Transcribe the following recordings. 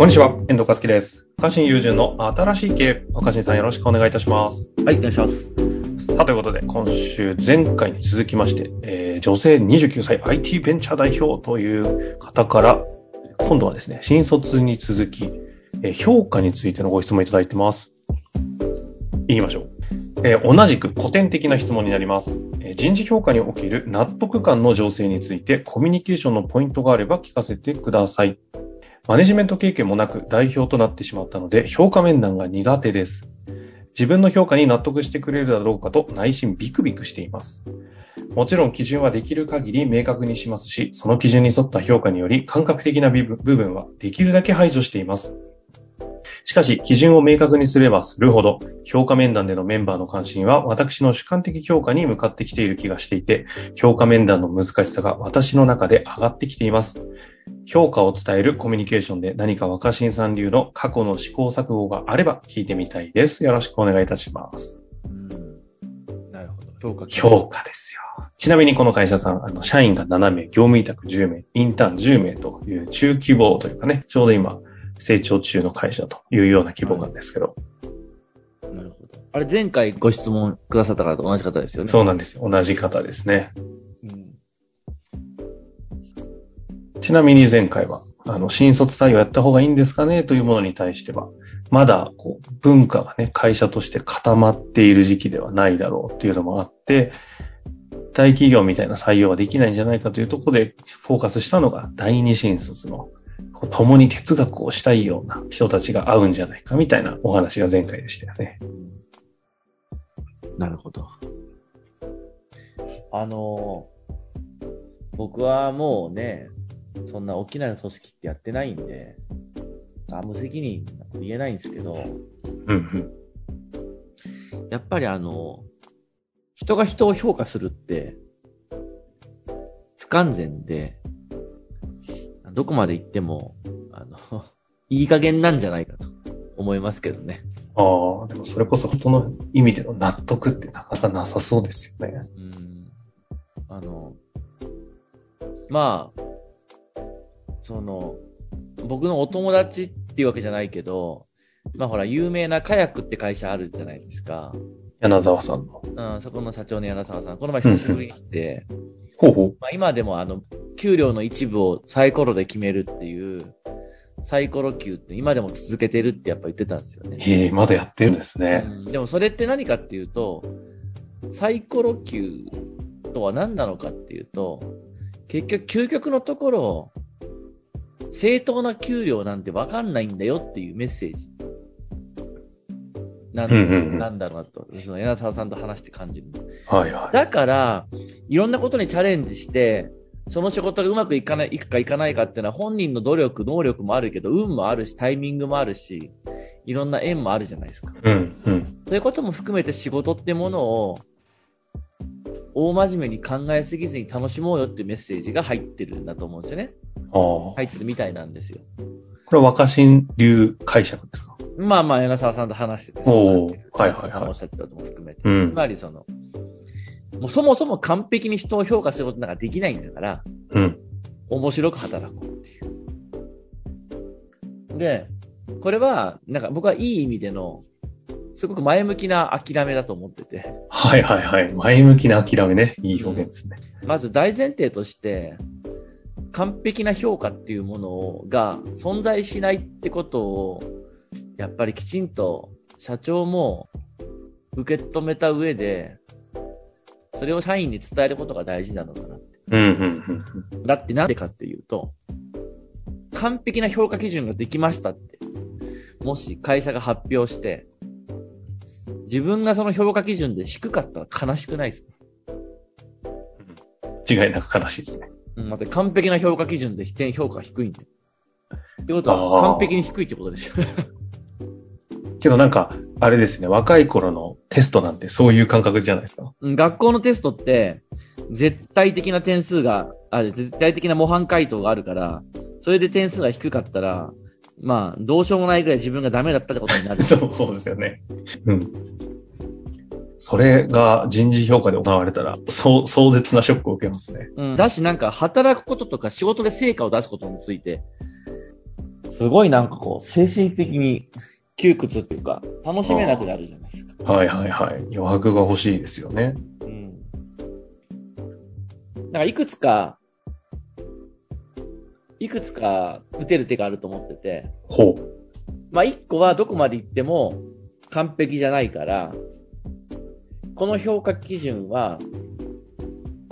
こんにちは、遠藤和樹です。若新友人の新しい経営。若新さんよろしくお願いいたします。はい、お願いします。さあ、ということで、今週、前回に続きまして、えー女性29歳 IT ベンチャー代表という方から、今度はですね、新卒に続き、えー評価についてのご質問いただいてます。いきましょう。えー同じく古典的な質問になります。えー人事評価における納得感の情勢について、コミュニケーションのポイントがあれば聞かせてください。マネジメント経験もなく代表となってしまったので、評価面談が苦手です。自分の評価に納得してくれるだろうかと内心ビクビクしています。もちろん基準はできる限り明確にしますし、その基準に沿った評価により感覚的な部分はできるだけ排除しています。しかし、基準を明確にすればするほど、評価面談でのメンバーの関心は私の主観的評価に向かってきている気がしていて、評価面談の難しさが私の中で上がってきています。評価を伝えるコミュニケーションで何か若新さん流の過去の試行錯誤があれば聞いてみたいです。よろしくお願いいたします。うん。なるほど。評価評価ですよ。ちなみにこの会社さん、あの、社員が7名、業務委託10名、インターン10名という中規模というかね、ちょうど今、成長中の会社というような規模なんですけど、なるほど。あれ、前回ご質問くださった方と同じ方ですよね。そうなんですよ。同じ方ですね。ちなみに前回は、あの、新卒採用やった方がいいんですかねというものに対しては、まだ、こう、文化がね、会社として固まっている時期ではないだろうっていうのもあって、大企業みたいな採用はできないんじゃないかというところでフォーカスしたのが第二新卒の、こう共に哲学をしたいような人たちが合うんじゃないかみたいなお話が前回でしたよね。なるほど。あのー僕はもうね、そんな大きな組織ってやってないんで、あ無責任なこと言えないんですけど。やっぱりあの、人が人を評価するって、不完全で、どこまで行っても、あの、いい加減なんじゃないかと思いますけどね。ああ、でもそれこそ本当の意味での納得ってなかなかなさそうですよね。うん。あの、まあ、その、僕のお友達っていうわけじゃないけど、まあほら、有名なカヤックって会社あるじゃないですか。柳沢さんの。うん、そこの社長の柳沢さん。この前久しぶりに来て、ほうほう。まあ、今でもあの、給料の一部をサイコロで決めるっていう、サイコロ給って今でも続けてるってやっぱ言ってたんですよね。ええまだやってるんですね。うんでもそれって何かっていうと、サイコロ給とは何なのかっていうと、結局究極のところ、正当な給料なんてわかんないんだよっていうメッセージ。なんなんだろうなと、その柳沢さんと話して感じる。はいはい。だから、いろんなことにチャレンジして、その仕事がうまくいかない、いくかいかないかっていうのは本人の努力、能力もあるけど、運もあるし、タイミングもあるし、いろんな縁もあるじゃないですか。うん、うん。そういうことも含めて仕事ってものを、大真面目に考えすぎずに楽しもうよっていうメッセージが入ってるんだと思うんですよね。入ってるみたいなんですよ。れは若新流解釈ですか？まあまあ、柳沢さんと話してて、そうはいはいはいおっしゃってたことも含めて。うんつ。まりその、もうそもそも完璧に人を評価することなんかできないんだから、うん。面白く働こうっていう。で、これは、なんか僕はいい意味での、すごく前向きな諦めだと思ってて、はいはいはい。前向きな諦めね。いい表現ですね。まず大前提として、完璧な評価っていうものが存在しないってことを、やっぱりきちんと社長も受け止めた上で、それを社員に伝えることが大事なのかな。うん、うん、うん。だってなんでかっていうと、完璧な評価基準ができましたって、もし会社が発表して、自分がその評価基準で低かったら悲しくないですか？違いなく悲しいですね。うん、また完璧な評価基準で点評価が低いんだよ。ってことは、完璧に低いってことでしょ。けどなんか、あれですね。若い頃のテストなんてそういう感覚じゃないですか？うん学校のテストって、絶対的な点数が、あ、絶対的な模範回答があるから、それで点数が低かったら、まあ、どうしようもないぐらい自分がダメだったってことになる。そう、そうですよね。うん。それが人事評価で行われたら、そう、壮絶なショックを受けますね。うん。だしなんか、働くこととか仕事で成果を出すことについて、すごいなんかこう、精神的に窮屈っていうか、楽しめなくなるじゃないですか。はいはいはい。余白が欲しいですよね。うん。なんかいくつか、いくつか打てる手があると思ってて、ほう。まあ一個はどこまで行っても完璧じゃないから、この評価基準は、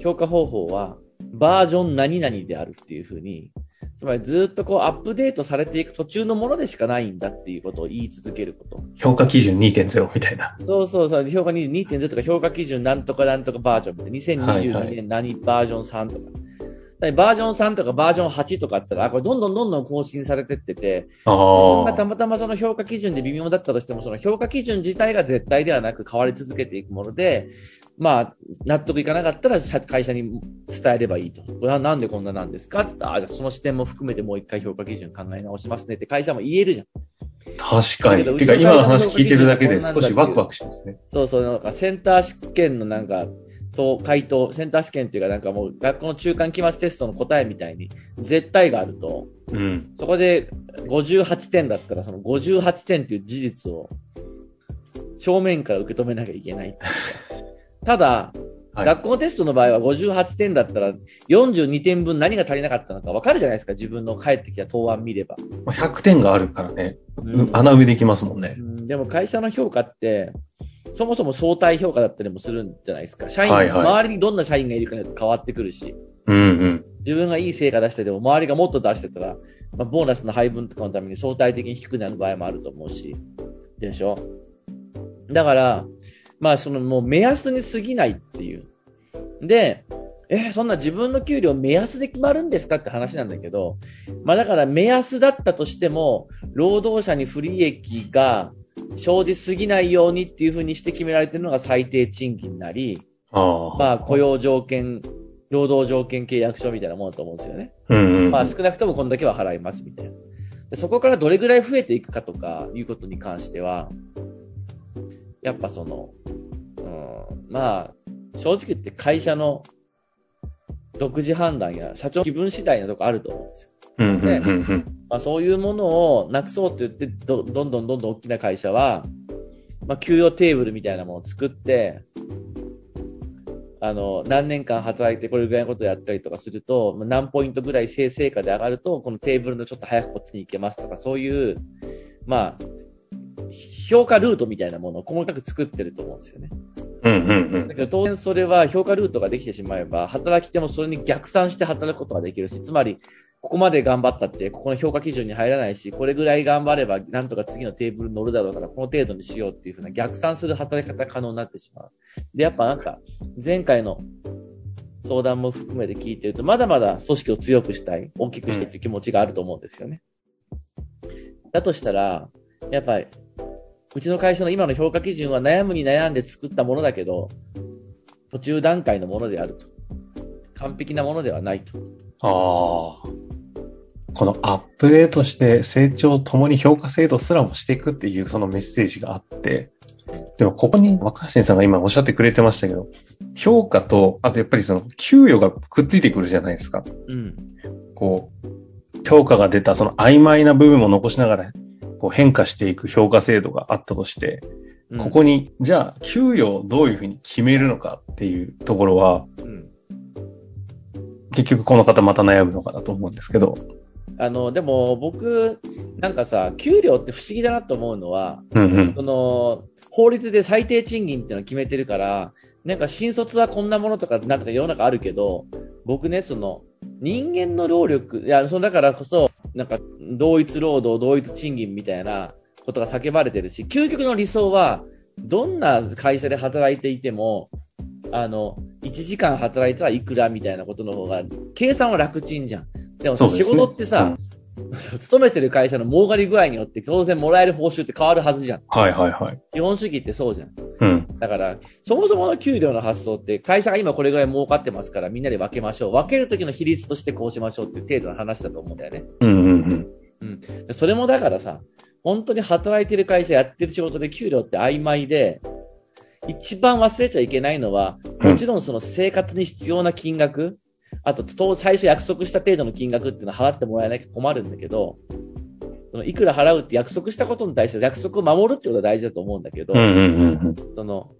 評価方法はバージョン何々であるっていうふうに、つまりずっとこうアップデートされていく途中のものでしかないんだっていうことを言い続けること。評価基準2.0みたいな。そうそうそう、評価2.0とか評価基準なんとかなんとかバージョンみたいな。はいはい2022年何バージョン3とか。だからバージョン3とかバージョン8とかあったら、あこれどんどんどんどん更新されてってて、あ自分がたあ。またまその評価基準で微妙だったとしても、その評価基準自体が絶対ではなく変わり続けていくもので、まあ、納得いかなかったら社会社に伝えればいいと。これはなんでこんななんですかって言ったら、あじゃあその視点も含めてもう一回評価基準考え直しますねって会社も言えるじゃん。確かに。てか今の話聞いてるだけで少しワクワクしますね。そうそう、なんかセンター試験のなんか、と回答、センター試験っていうかなんかもう学校の中間期末テストの答えみたいに絶対があると、うん。そこで58点だったらその58点っていう事実を正面から受け止めなきゃいけない。ただ、はい。学校のテストの場合は58点だったら42点分何が足りなかったのか分かるじゃないですか。自分の帰ってきた答案見れば。まあ100点があるからね。うんう穴埋めできますもんねう。んでも会社の評価って、そもそも相対評価だったりもするんじゃないですか。社員、はいはい周りにどんな社員がいるかによって変わってくるし、うんうん。自分がいい成果出してても周りがもっと出してたら、まあ、ボーナスの配分とかのために相対的に低くなる場合もあると思うし、でしょ？だから、まあそのもう目安に過ぎないっていう。で、え、そんな自分の給料目安で決まるんですかって話なんだけど、まあだから目安だったとしても、労働者に不利益が生じすぎないようにっていうふうにして決められてるのが最低賃金になり、ああ。まあ雇用条件、労働条件契約書みたいなものだと思うんですよね。うんうん。まあ少なくともこんだけは払いますみたいな。でそこからどれぐらい増えていくかとかいうことに関しては、やっぱその、うん、まあ、正直言って会社の独自判断や社長気分次第なとこあると思うんですよ。うんうんうんうん。まあそういうものをなくそうと言ってど、どんどんどんどん大きな会社は、まあ給与テーブルみたいなものを作って、あの、何年間働いてこれぐらいのことをやったりとかすると、何ポイントぐらい成成果で上がると、このテーブルのちょっと早くこっちに行けますとか、そういう、まあ、評価ルートみたいなものを細かく作ってると思うんですよね。うんうんだけど当然それは評価ルートができてしまえば、働き手もそれに逆算して働くことができるし、つまり、ここまで頑張ったって、ここの評価基準に入らないし、これぐらい頑張れば、なんとか次のテーブルに乗るだろうから、この程度にしようっていうふうな逆算する働き方が可能になってしまう。で、やっぱなんか、前回の相談も含めて聞いてると、まだまだ組織を強くしたい、大きくしたいっていう気持ちがあると思うんですよね。だとしたら、やっぱり、うちの会社の今の評価基準は悩むに悩んで作ったものだけど、途中段階のものであると。完璧なものではないと。ああ。このアップデートして成長ともに評価制度すらもしていくっていうそのメッセージがあって、でもここに若新さんが今おっしゃってくれてましたけど、評価と、あとやっぱりその給与がくっついてくるじゃないですか。うん。こう、評価が出たその曖昧な部分も残しながら、こう変化していく評価制度があったとして、うんここに、じゃあ、給与をどういうふうに決めるのかっていうところは、うん。結局この方また悩むのかなと思うんですけど。あの、でも僕、なんかさ、給料って不思議だなと思うのは、うんうん。その、法律で最低賃金っていうのを決めてるから、なんか新卒はこんなものとか、なんか世の中あるけど、僕ね、その、人間の労力、いや、そのだからこそ、なんか、同一労働、同一賃金みたいなことが叫ばれてるし、究極の理想は、どんな会社で働いていても、あの、1時間働いたらいくらみたいなことの方が、計算は楽ちんじゃん。でも仕事ってさ、勤めてる会社の儲かり具合によって当然もらえる報酬って変わるはずじゃん。はいはいはい。基本主義ってそうじゃん。うん。だから、そもそもの給料の発想って、会社が今これぐらい儲かってますから、みんなで分けましょう。分ける時の比率としてこうしましょうっていう程度の話だと思うんだよね。うんうんうん。それもだからさ、本当に働いてる会社やってる仕事で給料って曖昧で、一番忘れちゃいけないのは、もちろんその生活に必要な金額、あと、と最初約束した程度の金額っていうのは払ってもらえなきゃ困るんだけど、そのいくら払うって約束したことに対して約束を守るってことが大事だと思うんだけど、うんうんうんその、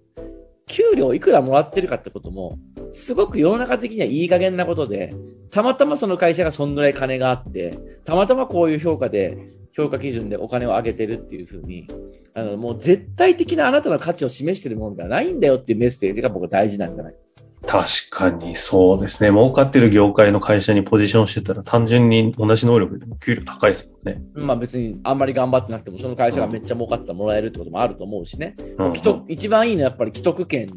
給料いくらもらってるかってことも、すごく世の中的にはいい加減なことで、たまたまその会社がそんぐらい金があって、たまたまこういう評価で、評価基準でお金を上げてるっていうふうに、あの、もう絶対的なあなたの価値を示してるものではないんだよっていうメッセージが僕は大事なんじゃない確かにそうですね。儲かってる業界の会社にポジションしてたら単純に同じ能力でも給料高いですもんね。まあ別にあんまり頑張ってなくても、その会社がめっちゃ儲かったらもらえるってこともあると思うしね。うん一番いいのはやっぱり既得権、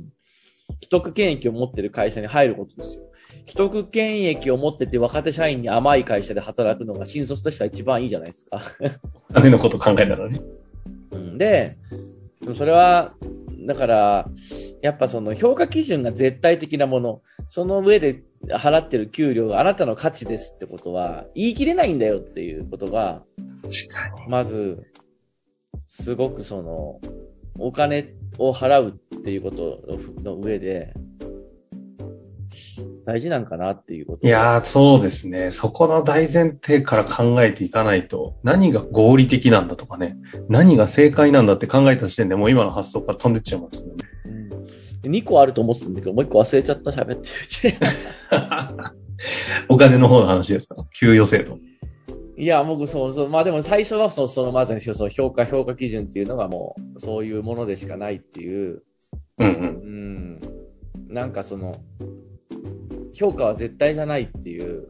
既得権益を持ってる会社に入ることですよ。既得権益を持ってて若手社員に甘い会社で働くのが新卒としては一番いいじゃないですか。お金のこと考えたらね。うんで、それは、だから、やっぱその評価基準が絶対的なもの、その上で払ってる給料があなたの価値ですってことは、言い切れないんだよっていうことが。まず、すごくその、お金を払うっていうことの上で、大事なんかなっていうこと。いやー、そうですね。そこの大前提から考えていかないと、何が合理的なんだとかね、何が正解なんだって考えた時点でもう今の発想から飛んでっちゃいますよね。うん、2個あると思ってたんだけど、もう1個忘れちゃった喋ってるうちに。お金の方の話ですか？給与制度。いや、僕、そうそう、まあでも最初はその、そのまずにそう評価、評価基準っていうのがもう、そういうものでしかないっていう、うんう。うんん、なんかその、評価は絶対じゃないっていう、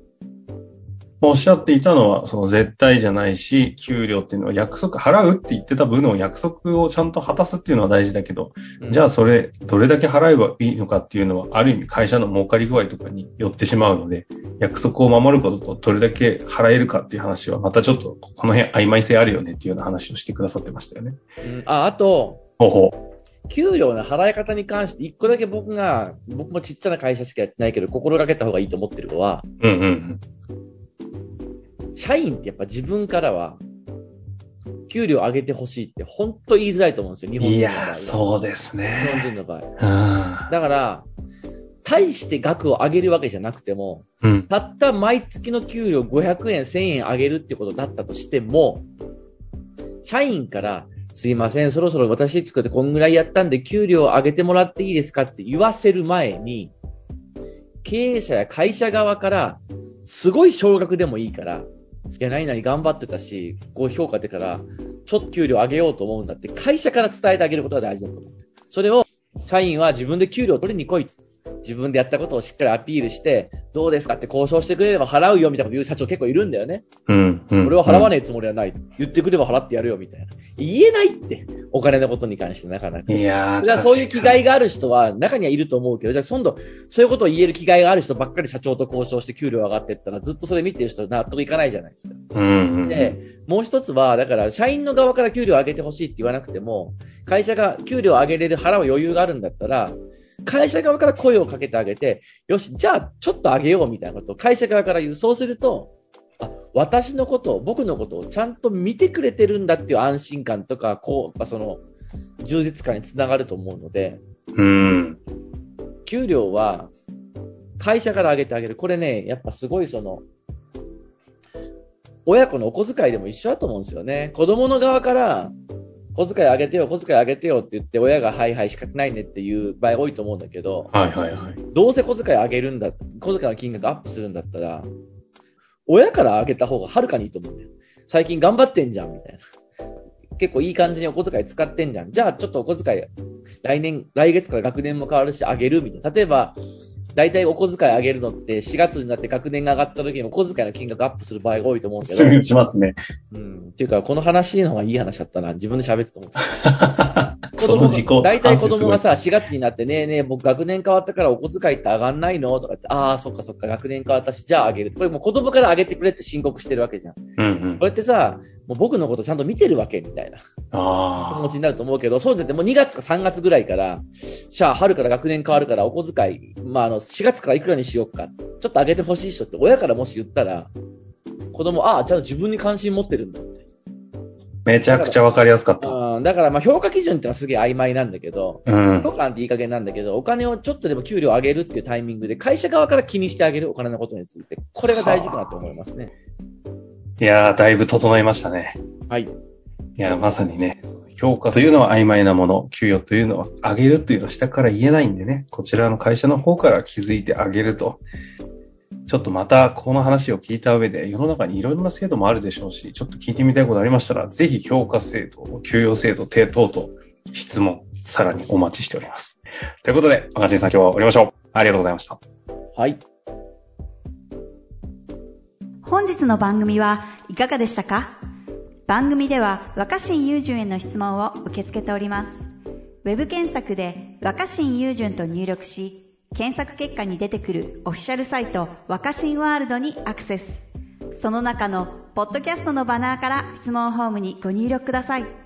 おっしゃっていたのは、その絶対じゃないし、給料っていうのは約束、払うって言ってた分の約束をちゃんと果たすっていうのは大事だけど、じゃあそれ、どれだけ払えばいいのかっていうのは、ある意味会社の儲かり具合とかによってしまうので、約束を守ることとどれだけ払えるかっていう話は、またちょっとこの辺曖昧性あるよねっていうような話をしてくださってましたよね。うん。あ、あと、ほうほ給料の払い方に関して、一個だけ僕が、僕もちっちゃな会社しかやってないけど、心がけた方がいいと思ってるのは、う。うんうん社員ってやっぱ自分からは、給料上げてほしいって本当言いづらいと思うんですよ、日本人の場合は。やー、そうです日本ね。人の場合。うんだから、大して額を上げるわけじゃなくても、うん。たった毎月の給料500円、1000円上げるってことだったとしても、社員から、すいません、そろそろ私ってことでこんぐらいやったんで給料上げてもらっていいですかって言わせる前に、経営者や会社側から、すごい少額でもいいから、いや、何々頑張ってたし、高評価出たから、ちょっと給料上げようと思うんだって、会社から伝えてあげることが大事だと思う。それを、社員は自分で給料を取りに来い。自分でやったことをしっかりアピールして、どうですかって交渉してくれれば払うよみたいなこと言う社長結構いるんだよね。うん。うん。俺は払わねねえつもりはないと。言ってくれば払ってやるよみたいな。言えないって。お金のことに関してなかなか。いやー。じゃあそういう気概が。がある人は中にはいると思うけど、じゃあ今度、そういうことを言える気概がある人ばっかり社長と交渉して給料上がっていったらずっとそれ見てる人納得いかないじゃないですか。うんうん。で、もう一つは、だから、社員の側から給料上げてほしいって言わなくても、会社が給料上げれる、払う余裕があるんだったら、会社側から声をかけてあげて、よし、じゃあ、ちょっと上げようみたいなことを会社側から言う。そうすると、あ、私のことを、僕のことをちゃんと見てくれてるんだっていう安心感とか、こう、やっぱその、充実感につながると思うので、うん。給料は、会社から上げてあげる。これね、やっぱすごいその、親子のお小遣いでも一緒だと思うんですよね。子供の側から、小遣い上げてよ、小遣い上げてよって言って、親がはいはい仕方ないねっていう場合多いと思うんだけど、はいはいはい。どうせ小遣い上げるんだ、小遣いの金額アップするんだったら、親から上げた方がはるかにいいと思うんだよ。最近頑張ってんじゃん、みたいな。結構いい感じにお小遣い使ってんじゃん。じゃあちょっとお小遣い、来年、来月から学年も変わるし上げるみたいな。例えば、大体お小遣い上げるのって4月になって学年が上がった時にお小遣いの金額アップする場合が多いと思うんだけど。すぐしますね。うん。っていうか、この話の方がいい話だったな。自分で喋ってたと思って。子その供自己大体子供が反さ、4月になってねえねえ、僕学年変わったからお小遣いって上がんないのとか言って、ああ、そっかそっか、学年変わったし、じゃあ上げる。これもう子供から上げてくれって申告してるわけじゃん。省うんこれってさ、もう僕のことちゃんと見てるわけみたいなうん。あ気持ちになると思うけど、そうじゃなくてもう2月か3月ぐらいから、じゃあ春から学年変わるからお小遣い、まああの、4月からいくらにしようか。ちょっと上げてほしい人って親からもし言ったら、子供、ああ、ちゃんと自分に関心持ってるんだ。めちゃくちゃわかりやすかった。うん、だからまあ評価基準ってのはすげえ曖昧なんだけど、うん。評価なんていい加減なんだけど、お金をちょっとでも給料上げるっていうタイミングで会社側から気にしてあげるお金のことについて、これが大事かなと思いますね。いやー、だいぶ整いましたね。はい。いや、まさにね、評価というのは曖昧なもの、給与というのは上げるというのは下から言えないんでね、こちらの会社の方から気づいてあげると。ちょっとまたこの話を聞いた上で、世の中にいろんな制度もあるでしょうし、ちょっと聞いてみたいことありましたら、ぜひ評価制度、給与制度、等々と質問、さらにお待ちしております。ということで、若新さん今日は終わりましょう。ありがとうございました。はい。本日の番組はいかがでしたか？番組では若新雄純への質問を受け付けております。ウェブ検索で若新雄純と入力し、検索結果に出てくるオフィシャルサイト若新ワールドにアクセス。その中のポッドキャストのバナーから質問ホームにご入力ください。